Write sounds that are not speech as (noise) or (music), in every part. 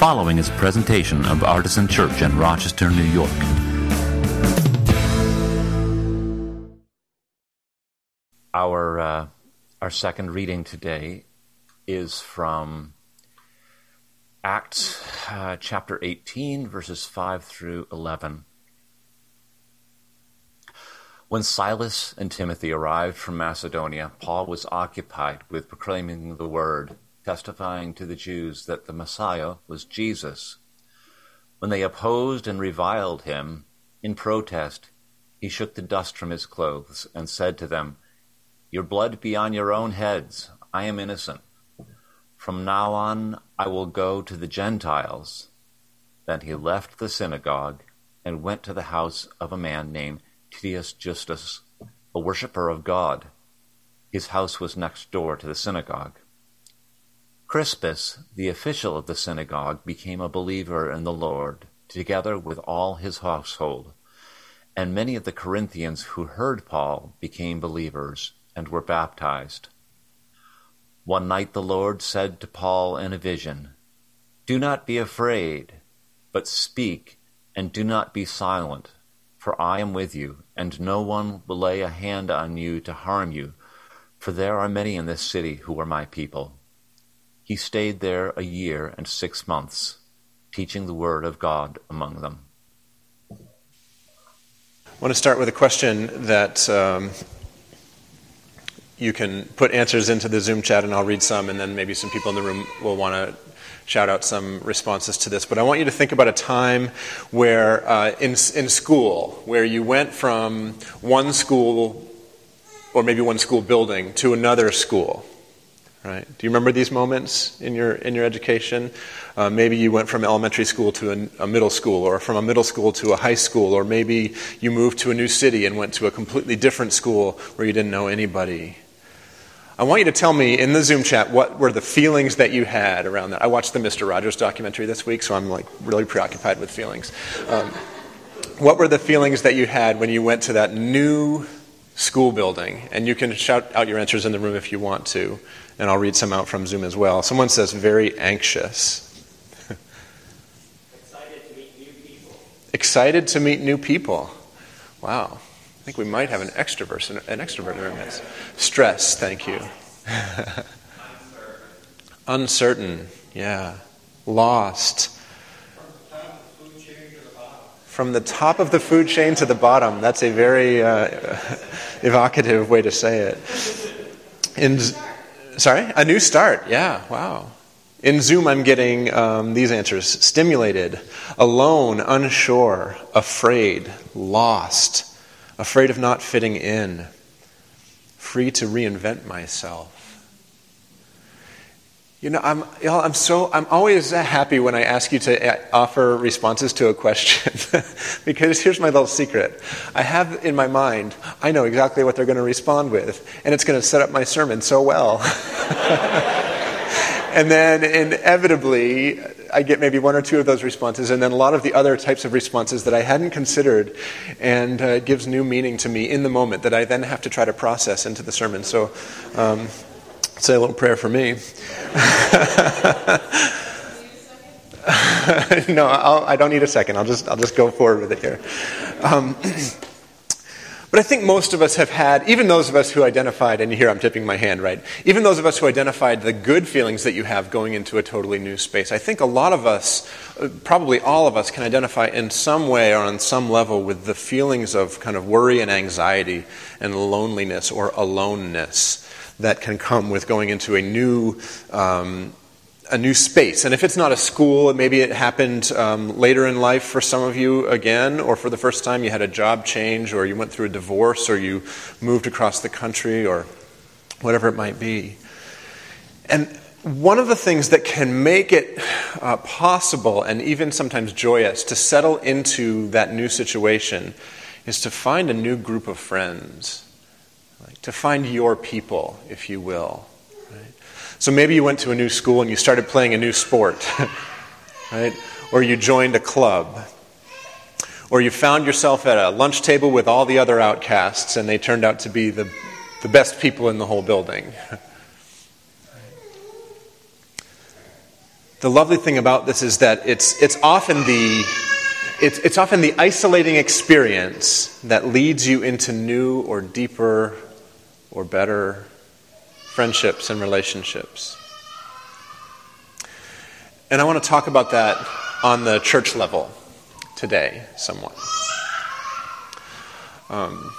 following is a presentation of Artisan Church in Rochester, New York. Our, uh, our second reading today is from Acts uh, chapter 18, verses 5 through 11. When Silas and Timothy arrived from Macedonia, Paul was occupied with proclaiming the word, testifying to the Jews that the Messiah was Jesus. When they opposed and reviled him, in protest, he shook the dust from his clothes and said to them, Your blood be on your own heads. I am innocent. From now on I will go to the Gentiles. Then he left the synagogue and went to the house of a man named Titius Justus, a worshipper of God. His house was next door to the synagogue. Crispus, the official of the synagogue, became a believer in the Lord, together with all his household. And many of the Corinthians who heard Paul became believers and were baptized. One night the Lord said to Paul in a vision, Do not be afraid, but speak, and do not be silent, for I am with you, and no one will lay a hand on you to harm you, for there are many in this city who are my people. He stayed there a year and six months, teaching the word of God among them. I want to start with a question that um, you can put answers into the Zoom chat, and I'll read some, and then maybe some people in the room will want to shout out some responses to this. But I want you to think about a time where, uh, in, in school, where you went from one school, or maybe one school building, to another school. Right? Do you remember these moments in your in your education? Uh, maybe you went from elementary school to a, a, middle school, or from a middle school to a high school, or maybe you moved to a new city and went to a completely different school where you didn't know anybody. I want you to tell me in the Zoom chat what were the feelings that you had around that. I watched the Mr. Rogers documentary this week, so I'm like really preoccupied with feelings. Um, what were the feelings that you had when you went to that new school building? And you can shout out your answers in the room if you want to, and I'll read some out from Zoom as well. Someone says very anxious. Excited to meet new people. Excited to meet new people. Wow. I think we might have an extrovert, an extrovert in our midst. Stress, thank you. (laughs) Uncertain, yeah. Lost. From the top of the food chain to the bottom. That's a very uh, (laughs) evocative way to say it. In, sorry? A new start. Yeah, wow. In Zoom, I'm getting um, these answers stimulated, alone, unsure, afraid, lost afraid of not fitting in, free to reinvent myself. You know, I'm, know, I'm so, I'm always happy when I ask you to uh, offer responses to a question (laughs) because here's my little secret. I have in my mind, I know exactly what they're going to respond with, and it's going to set up my sermon so well. (laughs) and then inevitably, I get maybe one or two of those responses, and then a lot of the other types of responses that I hadn't considered, and uh, it gives new meaning to me in the moment that I then have to try to process into the sermon. So, um, say a little prayer for me. (laughs) no, I'll, I do not need a second. I'll just I'll just go forward with it here. Um, (clears throat) But I think most of us have had, even those of us who identified, and here I'm tipping my hand, right? Even those of us who identified the good feelings that you have going into a totally new space, I think a lot of us, uh, probably all of us, can identify in some way or on some level with the feelings of kind of worry and anxiety and loneliness or aloneness that can come with going into a new um, a new space. And if it's not a school, maybe it happened um, later in life for some of you again, or for the first time you had a job change, or you went through a divorce, or you moved across the country, or whatever it might be. And one of the things that can make it uh, possible and even sometimes joyous to settle into that new situation is to find a new group of friends, to find your people, if you will. So maybe you went to a new school and you started playing a new sport, (laughs) right? Or you joined a club. Or you found yourself at a lunch table with all the other outcasts and they turned out to be the, the best people in the whole building. (laughs) the lovely thing about this is that it's, it's often the it's, it's often the isolating experience that leads you into new or deeper or better friendships and relationships. And I want to talk about that on the church level today, somewhat. Um,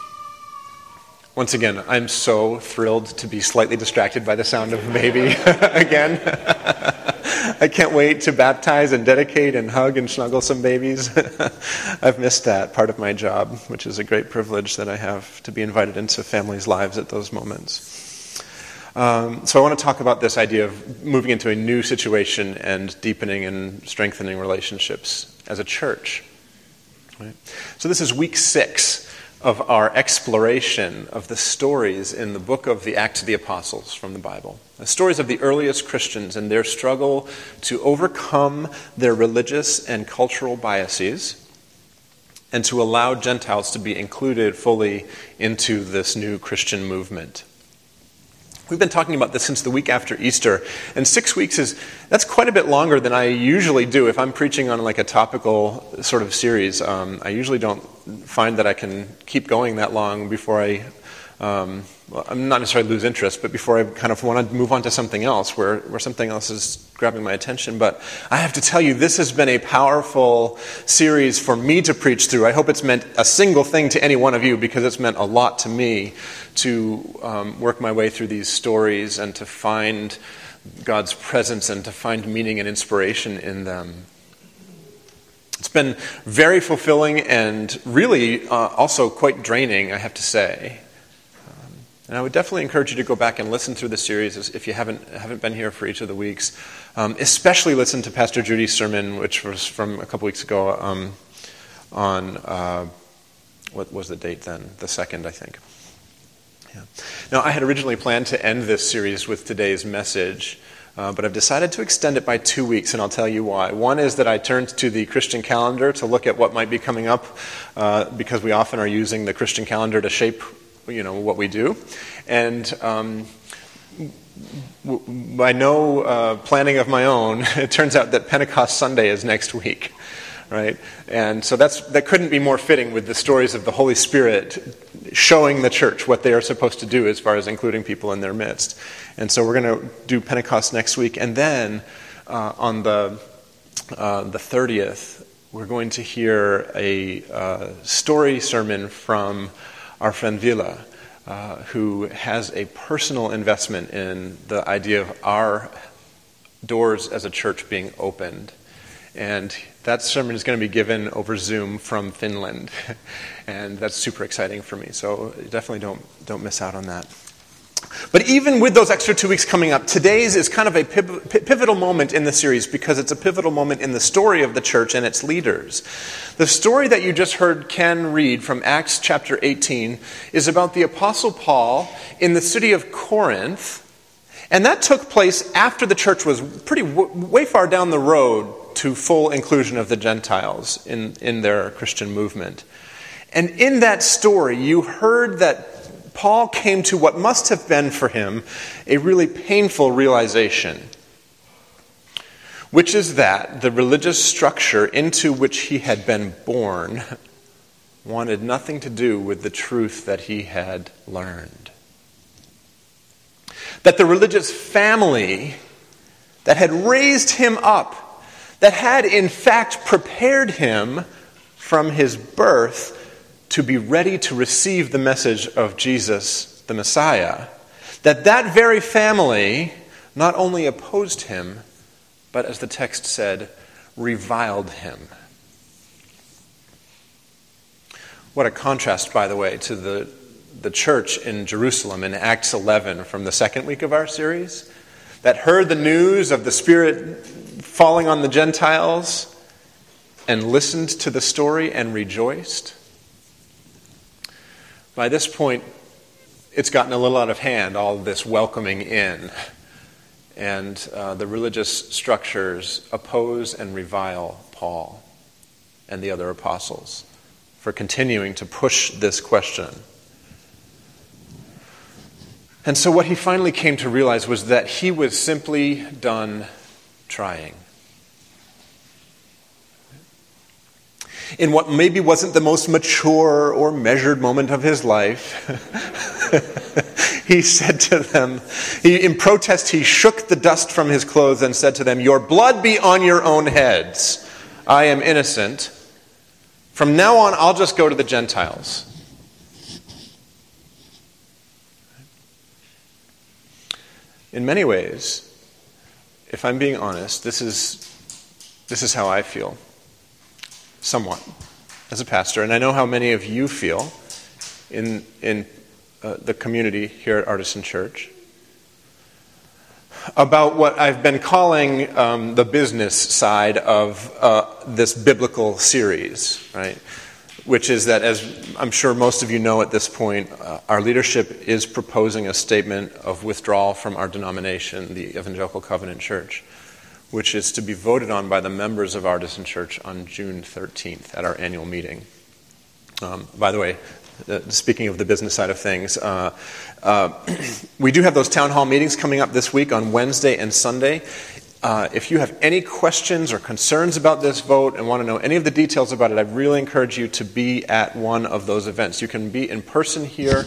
once again, I'm so thrilled to be slightly distracted by the sound of a baby (laughs) again. (laughs) I can't wait to baptize and dedicate and hug and snuggle some babies. (laughs) I've missed that part of my job, which is a great privilege that I have to be invited into families' lives at those moments. Um, so I want to talk about this idea of moving into a new situation and deepening and strengthening relationships as a church. Right? So this is week six of our exploration of the stories in the book of the Acts of the Apostles from the Bible. The stories of the earliest Christians and their struggle to overcome their religious and cultural biases and to allow Gentiles to be included fully into this new Christian movement. We've been talking about this since the week after Easter, and six weeks is that's quite a bit longer than I usually do if I'm preaching on like a topical sort of series. Um, I usually don't find that I can keep going that long before I um, well, I'm not necessarily lose interest, but before I kind of want to move on to something else where, where something else is grabbing my attention. But I have to tell you, this has been a powerful series for me to preach through. I hope it's meant a single thing to any one of you because it's meant a lot to me to um, work my way through these stories and to find God's presence and to find meaning and inspiration in them. It's been very fulfilling and really uh, also quite draining, I have to say. And I would definitely encourage you to go back and listen through the series if you haven't, haven't been here for each of the weeks. Um, especially listen to Pastor Judy's sermon, which was from a couple weeks ago um, on, uh, what was the date then? The second, I think. Yeah. Now, I had originally planned to end this series with today's message. Uh, but I've decided to extend it by two weeks, and I'll tell you why. One is that I turned to the Christian calendar to look at what might be coming up, uh, because we often are using the Christian calendar to shape you know, what we do. And um, by no uh, planning of my own, (laughs) it turns out that Pentecost Sunday is next week, right? And so that's, that couldn't be more fitting with the stories of the Holy Spirit showing the church what they are supposed to do as far as including people in their midst. And so we're going to do Pentecost next week. And then uh, on the, uh, the 30th, we're going to hear a uh, story sermon from our friend Villa, uh, who has a personal investment in the idea of our doors as a church being opened. And that sermon is going to be given over Zoom from Finland. (laughs) and that's super exciting for me. So definitely don't, don't miss out on that. But even with those extra two weeks coming up, today's is kind of a pivotal moment in the series because it's a pivotal moment in the story of the church and its leaders. The story that you just heard Ken read from Acts chapter 18 is about the Apostle Paul in the city of Corinth. And that took place after the church was pretty way far down the road to full inclusion of the Gentiles in, in their Christian movement. And in that story, you heard that Paul came to what must have been for him a really painful realization, which is that the religious structure into which he had been born wanted nothing to do with the truth that he had learned. That the religious family that had raised him up, that had in fact prepared him from his birth to be ready to receive the message of Jesus, the Messiah, that that very family not only opposed him, but as the text said, reviled him. What a contrast, by the way, to the, the church in Jerusalem in Acts 11 from the second week of our series that heard the news of the Spirit falling on the Gentiles and listened to the story and rejoiced. By this point, it's gotten a little out of hand, all this welcoming in. And uh, the religious structures oppose and revile Paul and the other apostles for continuing to push this question. And so, what he finally came to realize was that he was simply done trying. In what maybe wasn't the most mature or measured moment of his life, (laughs) he said to them, he, in protest, he shook the dust from his clothes and said to them, Your blood be on your own heads. I am innocent. From now on, I'll just go to the Gentiles. In many ways, if I'm being honest, this is, this is how I feel, somewhat, as a pastor. And I know how many of you feel in, in uh, the community here at Artisan Church about what I've been calling um, the business side of uh, this biblical series, right? Which is that, as I'm sure most of you know at this point, uh, our leadership is proposing a statement of withdrawal from our denomination, the Evangelical Covenant Church, which is to be voted on by the members of Artisan Church on June 13th at our annual meeting. Um, by the way, uh, speaking of the business side of things, uh, uh, (clears throat) we do have those town hall meetings coming up this week on Wednesday and Sunday. Uh, if you have any questions or concerns about this vote and want to know any of the details about it, I really encourage you to be at one of those events. You can be in person here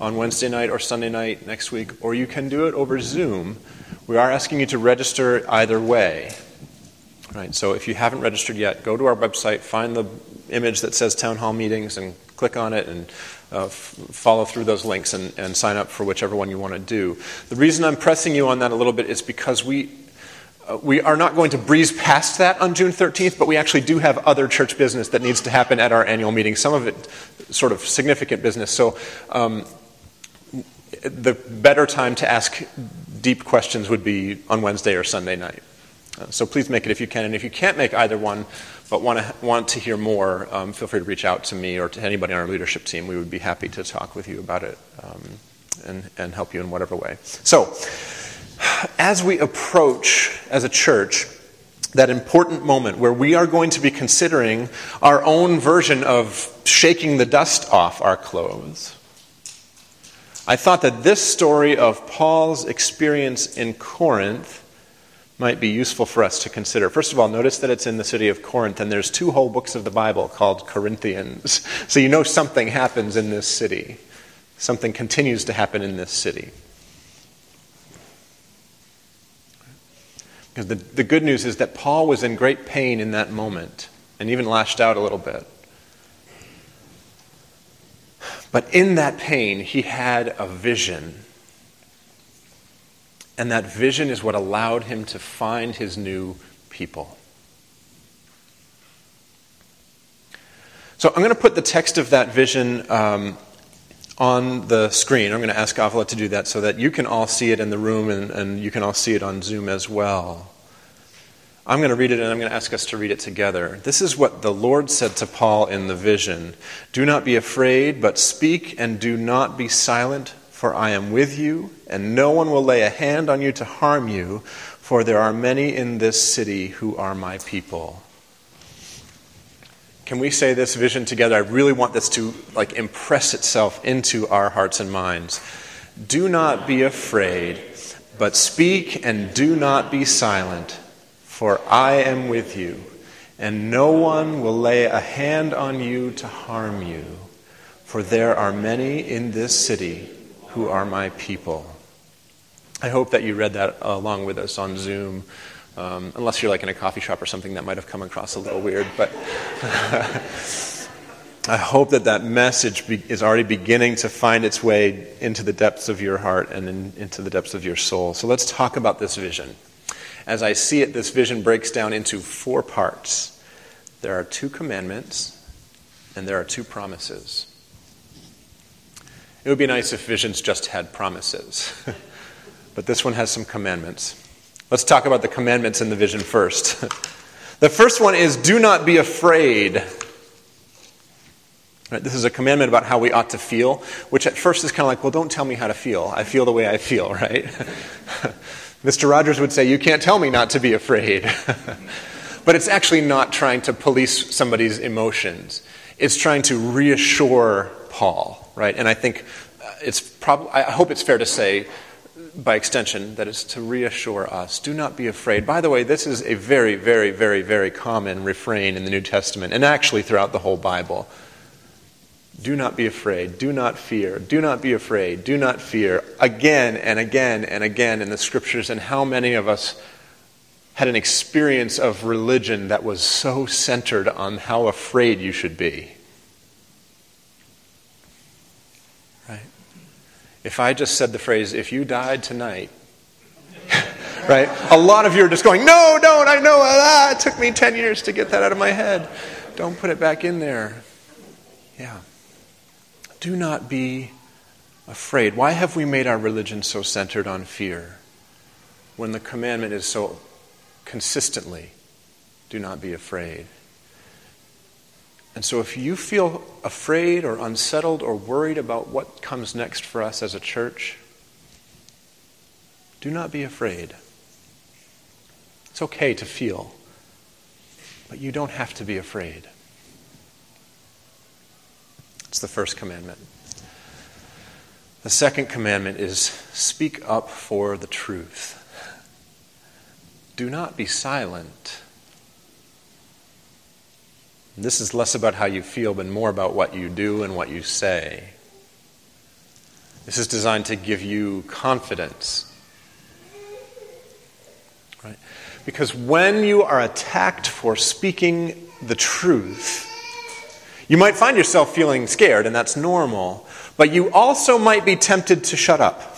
on Wednesday night or Sunday night next week, or you can do it over Zoom. We are asking you to register either way. Right, so if you haven't registered yet, go to our website, find the image that says town hall meetings, and click on it and uh, f- follow through those links and, and sign up for whichever one you want to do. The reason I'm pressing you on that a little bit is because we uh, we are not going to breeze past that on June 13th, but we actually do have other church business that needs to happen at our annual meeting, some of it sort of significant business. So, um, the better time to ask deep questions would be on Wednesday or Sunday night. Uh, so, please make it if you can. And if you can't make either one, but want to, want to hear more, um, feel free to reach out to me or to anybody on our leadership team. We would be happy to talk with you about it um, and, and help you in whatever way. So, as we approach as a church that important moment where we are going to be considering our own version of shaking the dust off our clothes, I thought that this story of Paul's experience in Corinth might be useful for us to consider. First of all, notice that it's in the city of Corinth, and there's two whole books of the Bible called Corinthians. (laughs) So you know something happens in this city. Something continues to happen in this city. Because the, the good news is that Paul was in great pain in that moment and even lashed out a little bit. But in that pain, he had a vision. And that vision is what allowed him to find his new people. So I'm going to put the text of that vision um, on the screen. I'm going to ask Avila to do that so that you can all see it in the room and, and you can all see it on Zoom as well. I'm going to read it and I'm going to ask us to read it together. This is what the Lord said to Paul in the vision Do not be afraid, but speak and do not be silent, for I am with you, and no one will lay a hand on you to harm you, for there are many in this city who are my people. Can we say this vision together? I really want this to like impress itself into our hearts and minds. Do not be afraid, but speak and do not be silent, for I am with you, and no one will lay a hand on you to harm you, for there are many in this city who are my people. I hope that you read that along with us on Zoom um, unless you're like in a coffee shop or something that might have come across a little weird. But (laughs) I hope that that message be, is already beginning to find its way into the depths of your heart and in, into the depths of your soul. So let's talk about this vision. As I see it, this vision breaks down into four parts there are two commandments, and there are two promises. It would be nice if visions just had promises, (laughs) but this one has some commandments. Let's talk about the commandments in the vision first. (laughs) the first one is do not be afraid. Right, this is a commandment about how we ought to feel, which at first is kind of like, well, don't tell me how to feel. I feel the way I feel, (laughs) right? Mr. Rogers would say, you can't tell me not to be afraid. (laughs) but it's actually not trying to police somebody's emotions. It's trying to reassure Paul, right? And I think uh, it's probably, I hope it's fair to say by extension, that is to reassure us do not be afraid. By the way, this is a very, very, very, very common refrain in the New Testament and actually throughout the whole Bible. Do not be afraid. Do not fear. Do not be afraid. Do not fear. Again and again and again in the scriptures. And how many of us had an experience of religion that was so centered on how afraid you should be? Right? If I just said the phrase, if you died tonight, (laughs) right? A lot of you are just going, no, don't, I know, ah, it took me 10 years to get that out of my head. Don't put it back in there. Yeah. Do not be afraid. Why have we made our religion so centered on fear when the commandment is so consistently do not be afraid? And so, if you feel afraid or unsettled or worried about what comes next for us as a church, do not be afraid. It's okay to feel, but you don't have to be afraid. It's the first commandment. The second commandment is speak up for the truth. Do not be silent. This is less about how you feel, but more about what you do and what you say. This is designed to give you confidence. Right? Because when you are attacked for speaking the truth, you might find yourself feeling scared, and that's normal, but you also might be tempted to shut up,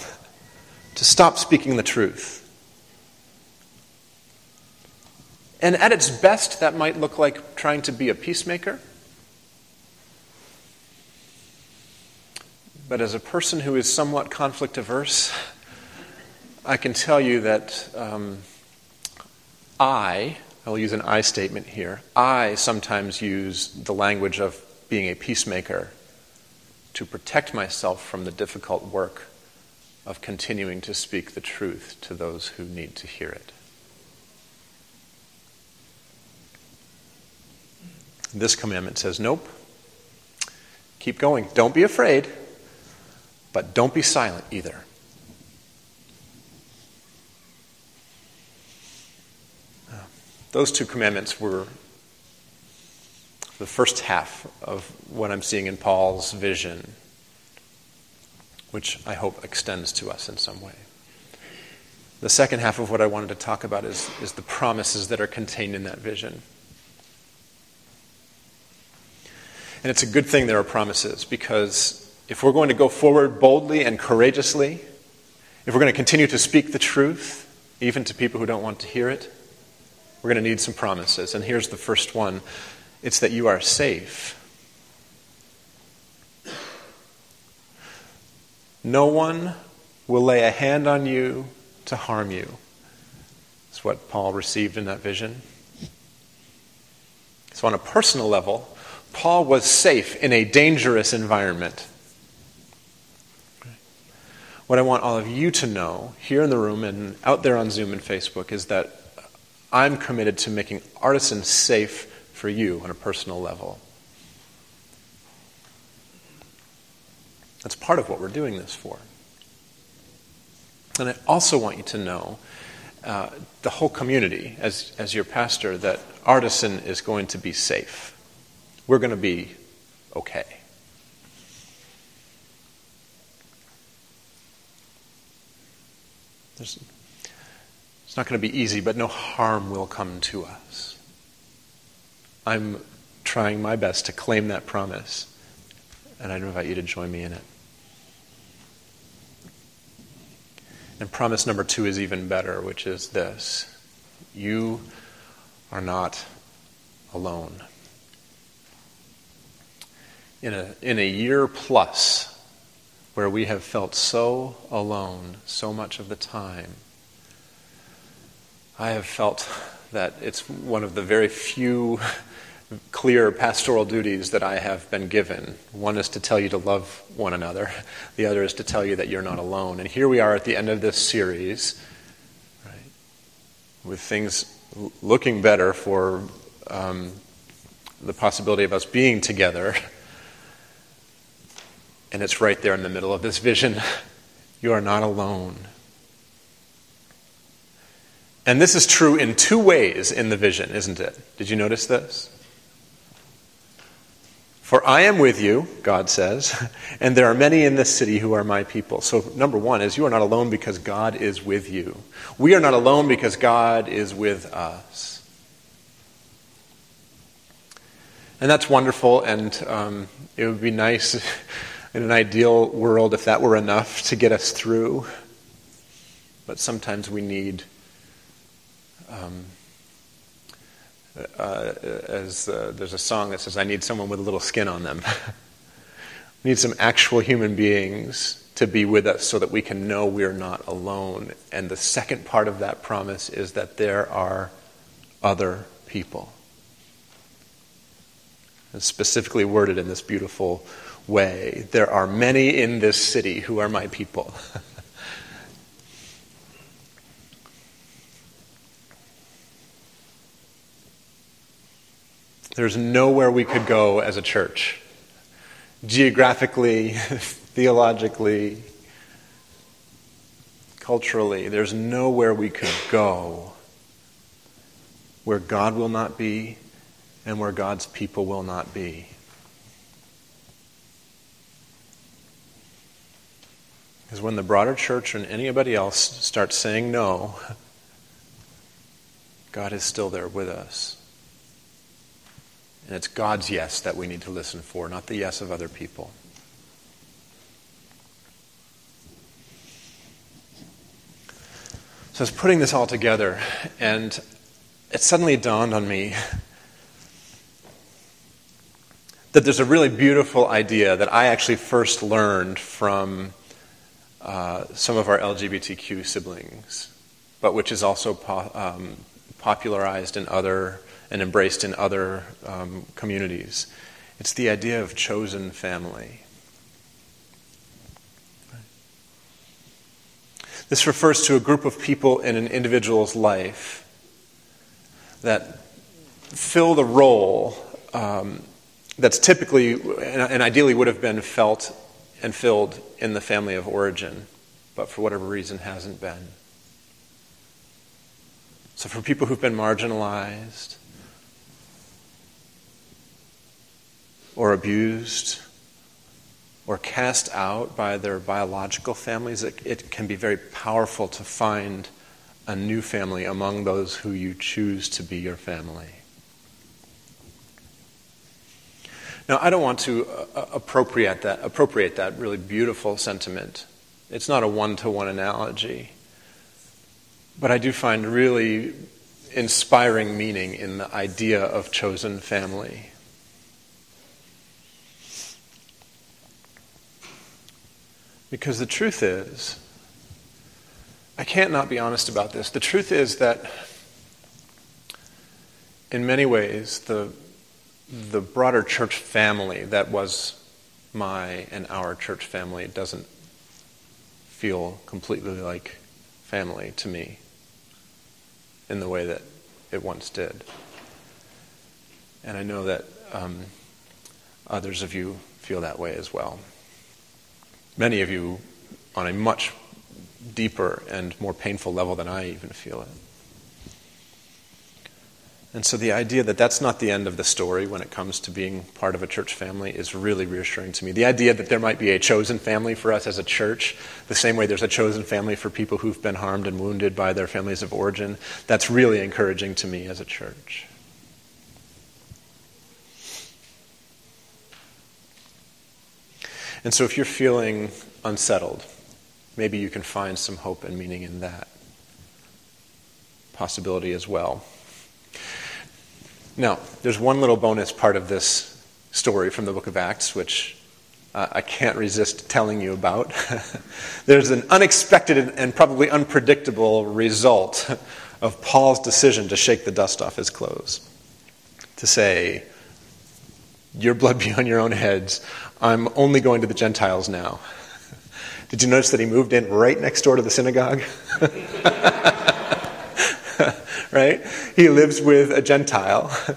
to stop speaking the truth. And at its best, that might look like trying to be a peacemaker. But as a person who is somewhat conflict averse, I can tell you that um, I I'll use an I statement here. I sometimes use the language of being a peacemaker to protect myself from the difficult work of continuing to speak the truth to those who need to hear it. This commandment says, nope. Keep going. Don't be afraid, but don't be silent either. Those two commandments were the first half of what I'm seeing in Paul's vision, which I hope extends to us in some way. The second half of what I wanted to talk about is, is the promises that are contained in that vision. And it's a good thing there are promises because if we're going to go forward boldly and courageously, if we're going to continue to speak the truth, even to people who don't want to hear it, we're going to need some promises. And here's the first one it's that you are safe. No one will lay a hand on you to harm you. That's what Paul received in that vision. So, on a personal level, Paul was safe in a dangerous environment. What I want all of you to know here in the room and out there on Zoom and Facebook is that I'm committed to making artisan safe for you on a personal level. That's part of what we're doing this for. And I also want you to know, uh, the whole community, as, as your pastor, that Artisan is going to be safe. We're going to be okay. There's, it's not going to be easy, but no harm will come to us. I'm trying my best to claim that promise, and I'd invite you to join me in it. And promise number two is even better, which is this you are not alone. In a, in a year plus where we have felt so alone so much of the time, I have felt that it's one of the very few clear pastoral duties that I have been given. One is to tell you to love one another, the other is to tell you that you're not alone. And here we are at the end of this series, right, with things looking better for um, the possibility of us being together. And it's right there in the middle of this vision. You are not alone. And this is true in two ways in the vision, isn't it? Did you notice this? For I am with you, God says, (laughs) and there are many in this city who are my people. So, number one is you are not alone because God is with you. We are not alone because God is with us. And that's wonderful, and um, it would be nice (laughs) in an ideal world if that were enough to get us through. But sometimes we need. Um, uh, as uh, there's a song that says, I need someone with a little skin on them. (laughs) we need some actual human beings to be with us so that we can know we're not alone. And the second part of that promise is that there are other people. It's specifically worded in this beautiful way. There are many in this city who are my people. (laughs) There's nowhere we could go as a church, geographically, (laughs) theologically, culturally. There's nowhere we could go where God will not be and where God's people will not be. Because when the broader church and anybody else starts saying no, God is still there with us. And it's God's yes that we need to listen for, not the yes of other people. So I was putting this all together, and it suddenly dawned on me that there's a really beautiful idea that I actually first learned from uh, some of our LGBTQ siblings, but which is also po- um, popularized in other and embraced in other um, communities. It's the idea of chosen family. This refers to a group of people in an individual's life that fill the role um, that's typically and ideally would have been felt and filled in the family of origin, but for whatever reason hasn't been. So, for people who've been marginalized, or abused or cast out by their biological families, it, it, can be very powerful to find a new family among those who you choose to be your family. Now, I don't want to uh, appropriate that, appropriate that really beautiful sentiment. It's not a one to one analogy. But I do find really inspiring meaning in the idea of chosen family. Because the truth is, I can't not be honest about this. The truth is that in many ways, the, the broader church family that was my and our church family doesn't feel completely like family to me in the way that it once did. And I know that um, others of you feel that way as well many of you on a much deeper and more painful level than I even feel it. And so the idea that that's not the end of the story when it comes to being part of a church family is really reassuring to me. The idea that there might be a chosen family for us as a church, the same way there's a chosen family for people who've been harmed and wounded by their families of origin, that's really encouraging to me as a church. And so if you're feeling unsettled, maybe you can find some hope and meaning in that possibility as well. Now, there's one little bonus part of this story from the book of Acts, which uh, I can't resist telling you about. (laughs) there's an unexpected and probably unpredictable result of Paul's decision to shake the dust off his clothes. To say, Your blood be on your own heads. I'm only going to the Gentiles now. (laughs) Did you notice that he moved in right next door to the synagogue? (laughs) right? He lives with a Gentile. (laughs)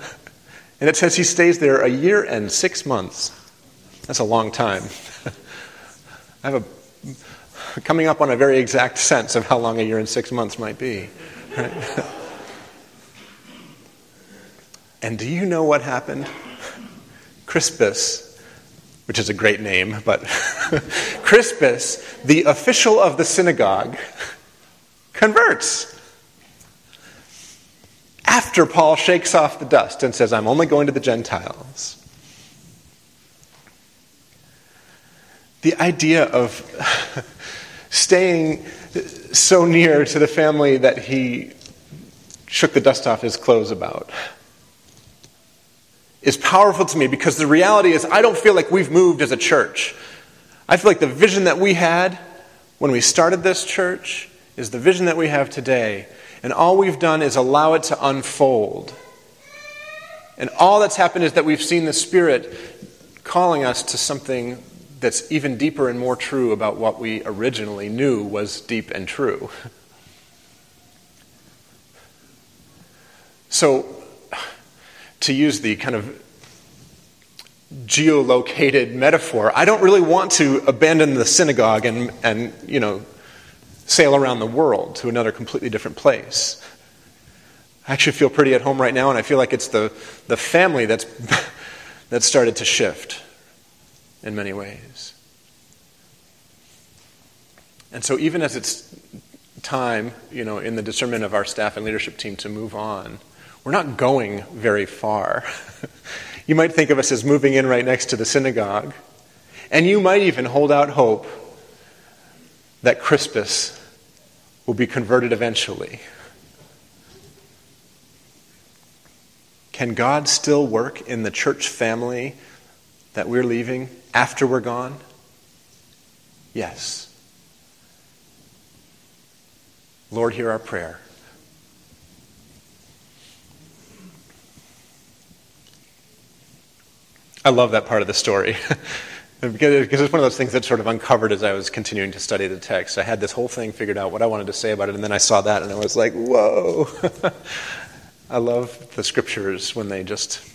And it says he stays there a year and six months. That's a long time. I have a coming up on a very exact sense of how long a year and six months might be. Right? and do you know what happened? Crispus, which is a great name, but (laughs) Crispus, the official of the synagogue, converts. After Paul shakes off the dust and says, I'm only going to the Gentiles. The idea of (laughs) staying so near to the family that he shook the dust off his clothes about is powerful to me because the reality is I don't feel like we've moved as a church. I feel like the vision that we had when we started this church is the vision that we have today. And all we've done is allow it to unfold. And all that's happened is that we've seen the Spirit calling us to something that's even deeper and more true about what we originally knew was deep and true. (laughs) So, to use the kind of geolocated metaphor, I don't really want to abandon the synagogue and, and you know, sail around the world to another completely different place. I actually feel pretty at home right now, and I feel like it's the, the family that's, (laughs) that's started to shift in many ways. And so, even as it's time, you know, in the discernment of our staff and leadership team to move on, we're not going very far. you might think of us as moving in right next to the synagogue, and you might even hold out hope that Crispus will be converted eventually. Can God still work in the church family that we're leaving after we're gone? Yes. Lord, hear our prayer. I love that part of the story. (laughs) because it's one of those things that sort of uncovered as I was continuing to study the text. I had this whole thing figured out, what I wanted to say about it, and then I saw that and I was like, whoa. (laughs) I love the scriptures when they just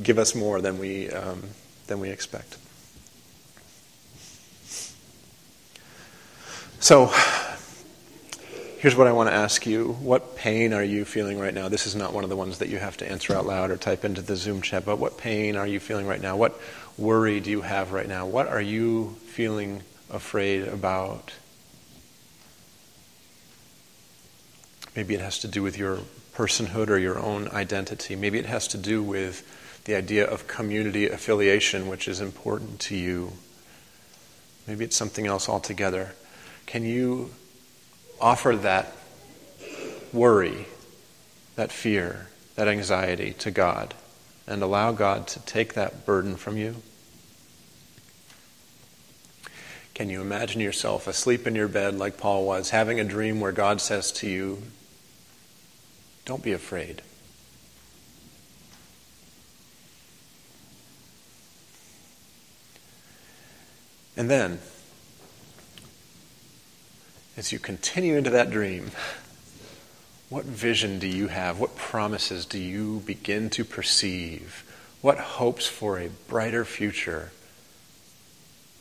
give us more than we, um, than we expect. So, here's what I want to ask you. What pain are you feeling right now? This is not one of the ones that you have to answer out loud or type into the Zoom chat, but what pain are you feeling right now? What worry do you have right now? What are you feeling afraid about? Maybe it has to do with your personhood or your own identity. Maybe it has to do with the idea of community affiliation, which is important to you. Maybe it's something else altogether. Can you offer that worry, that fear, that anxiety to God and allow God to take that burden from you? Can you imagine yourself asleep in your bed like Paul was, having a dream where God says to you, Don't be afraid? And then, as you continue into that dream, what vision do you have? What promises do you begin to perceive? What hopes for a brighter future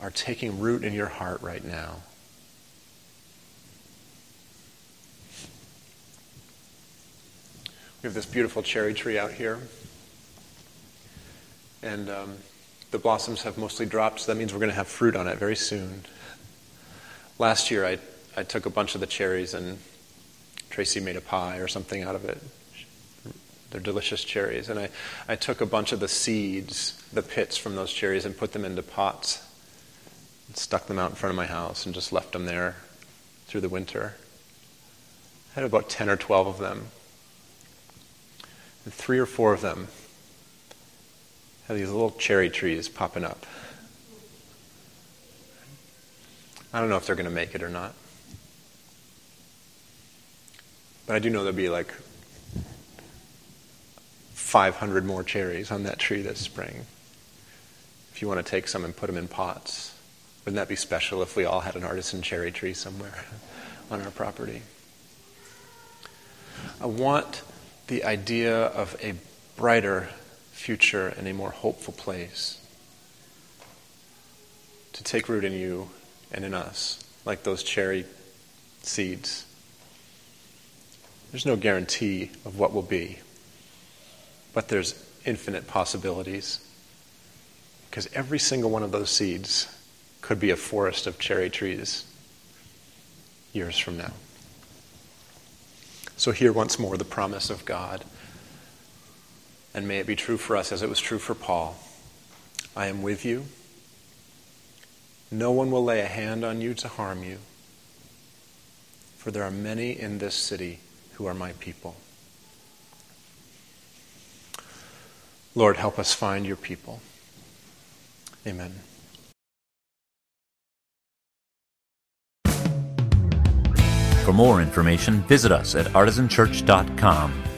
are taking root in your heart right now. We have this beautiful cherry tree out here. And um, the blossoms have mostly dropped, so that means we're going to have fruit on it very soon. Last year, I, I took a bunch of the cherries and Tracy made a pie or something out of it. They're delicious cherries. And I, I took a bunch of the seeds, the pits from those cherries, and put them into pots and stuck them out in front of my house and just left them there through the winter. I had about 10 or 12 of them. And three or four of them had these little cherry trees popping up. I don't know if they're going to make it or not. But I do know there'll be like 500 more cherries on that tree this spring. If you want to take some and put them in pots. Wouldn't that be special if we all had an artisan cherry tree somewhere (laughs) on our property? I want the idea of a brighter future and a more hopeful place to take root in you and in us, like those cherry seeds. There's no guarantee of what will be. But there's infinite possibilities. Because every single one of those seeds could be a forest of cherry trees years from now. So, hear once more the promise of God. And may it be true for us as it was true for Paul I am with you. No one will lay a hand on you to harm you, for there are many in this city who are my people. Lord, help us find your people. Amen. For more information, visit us at artisanchurch.com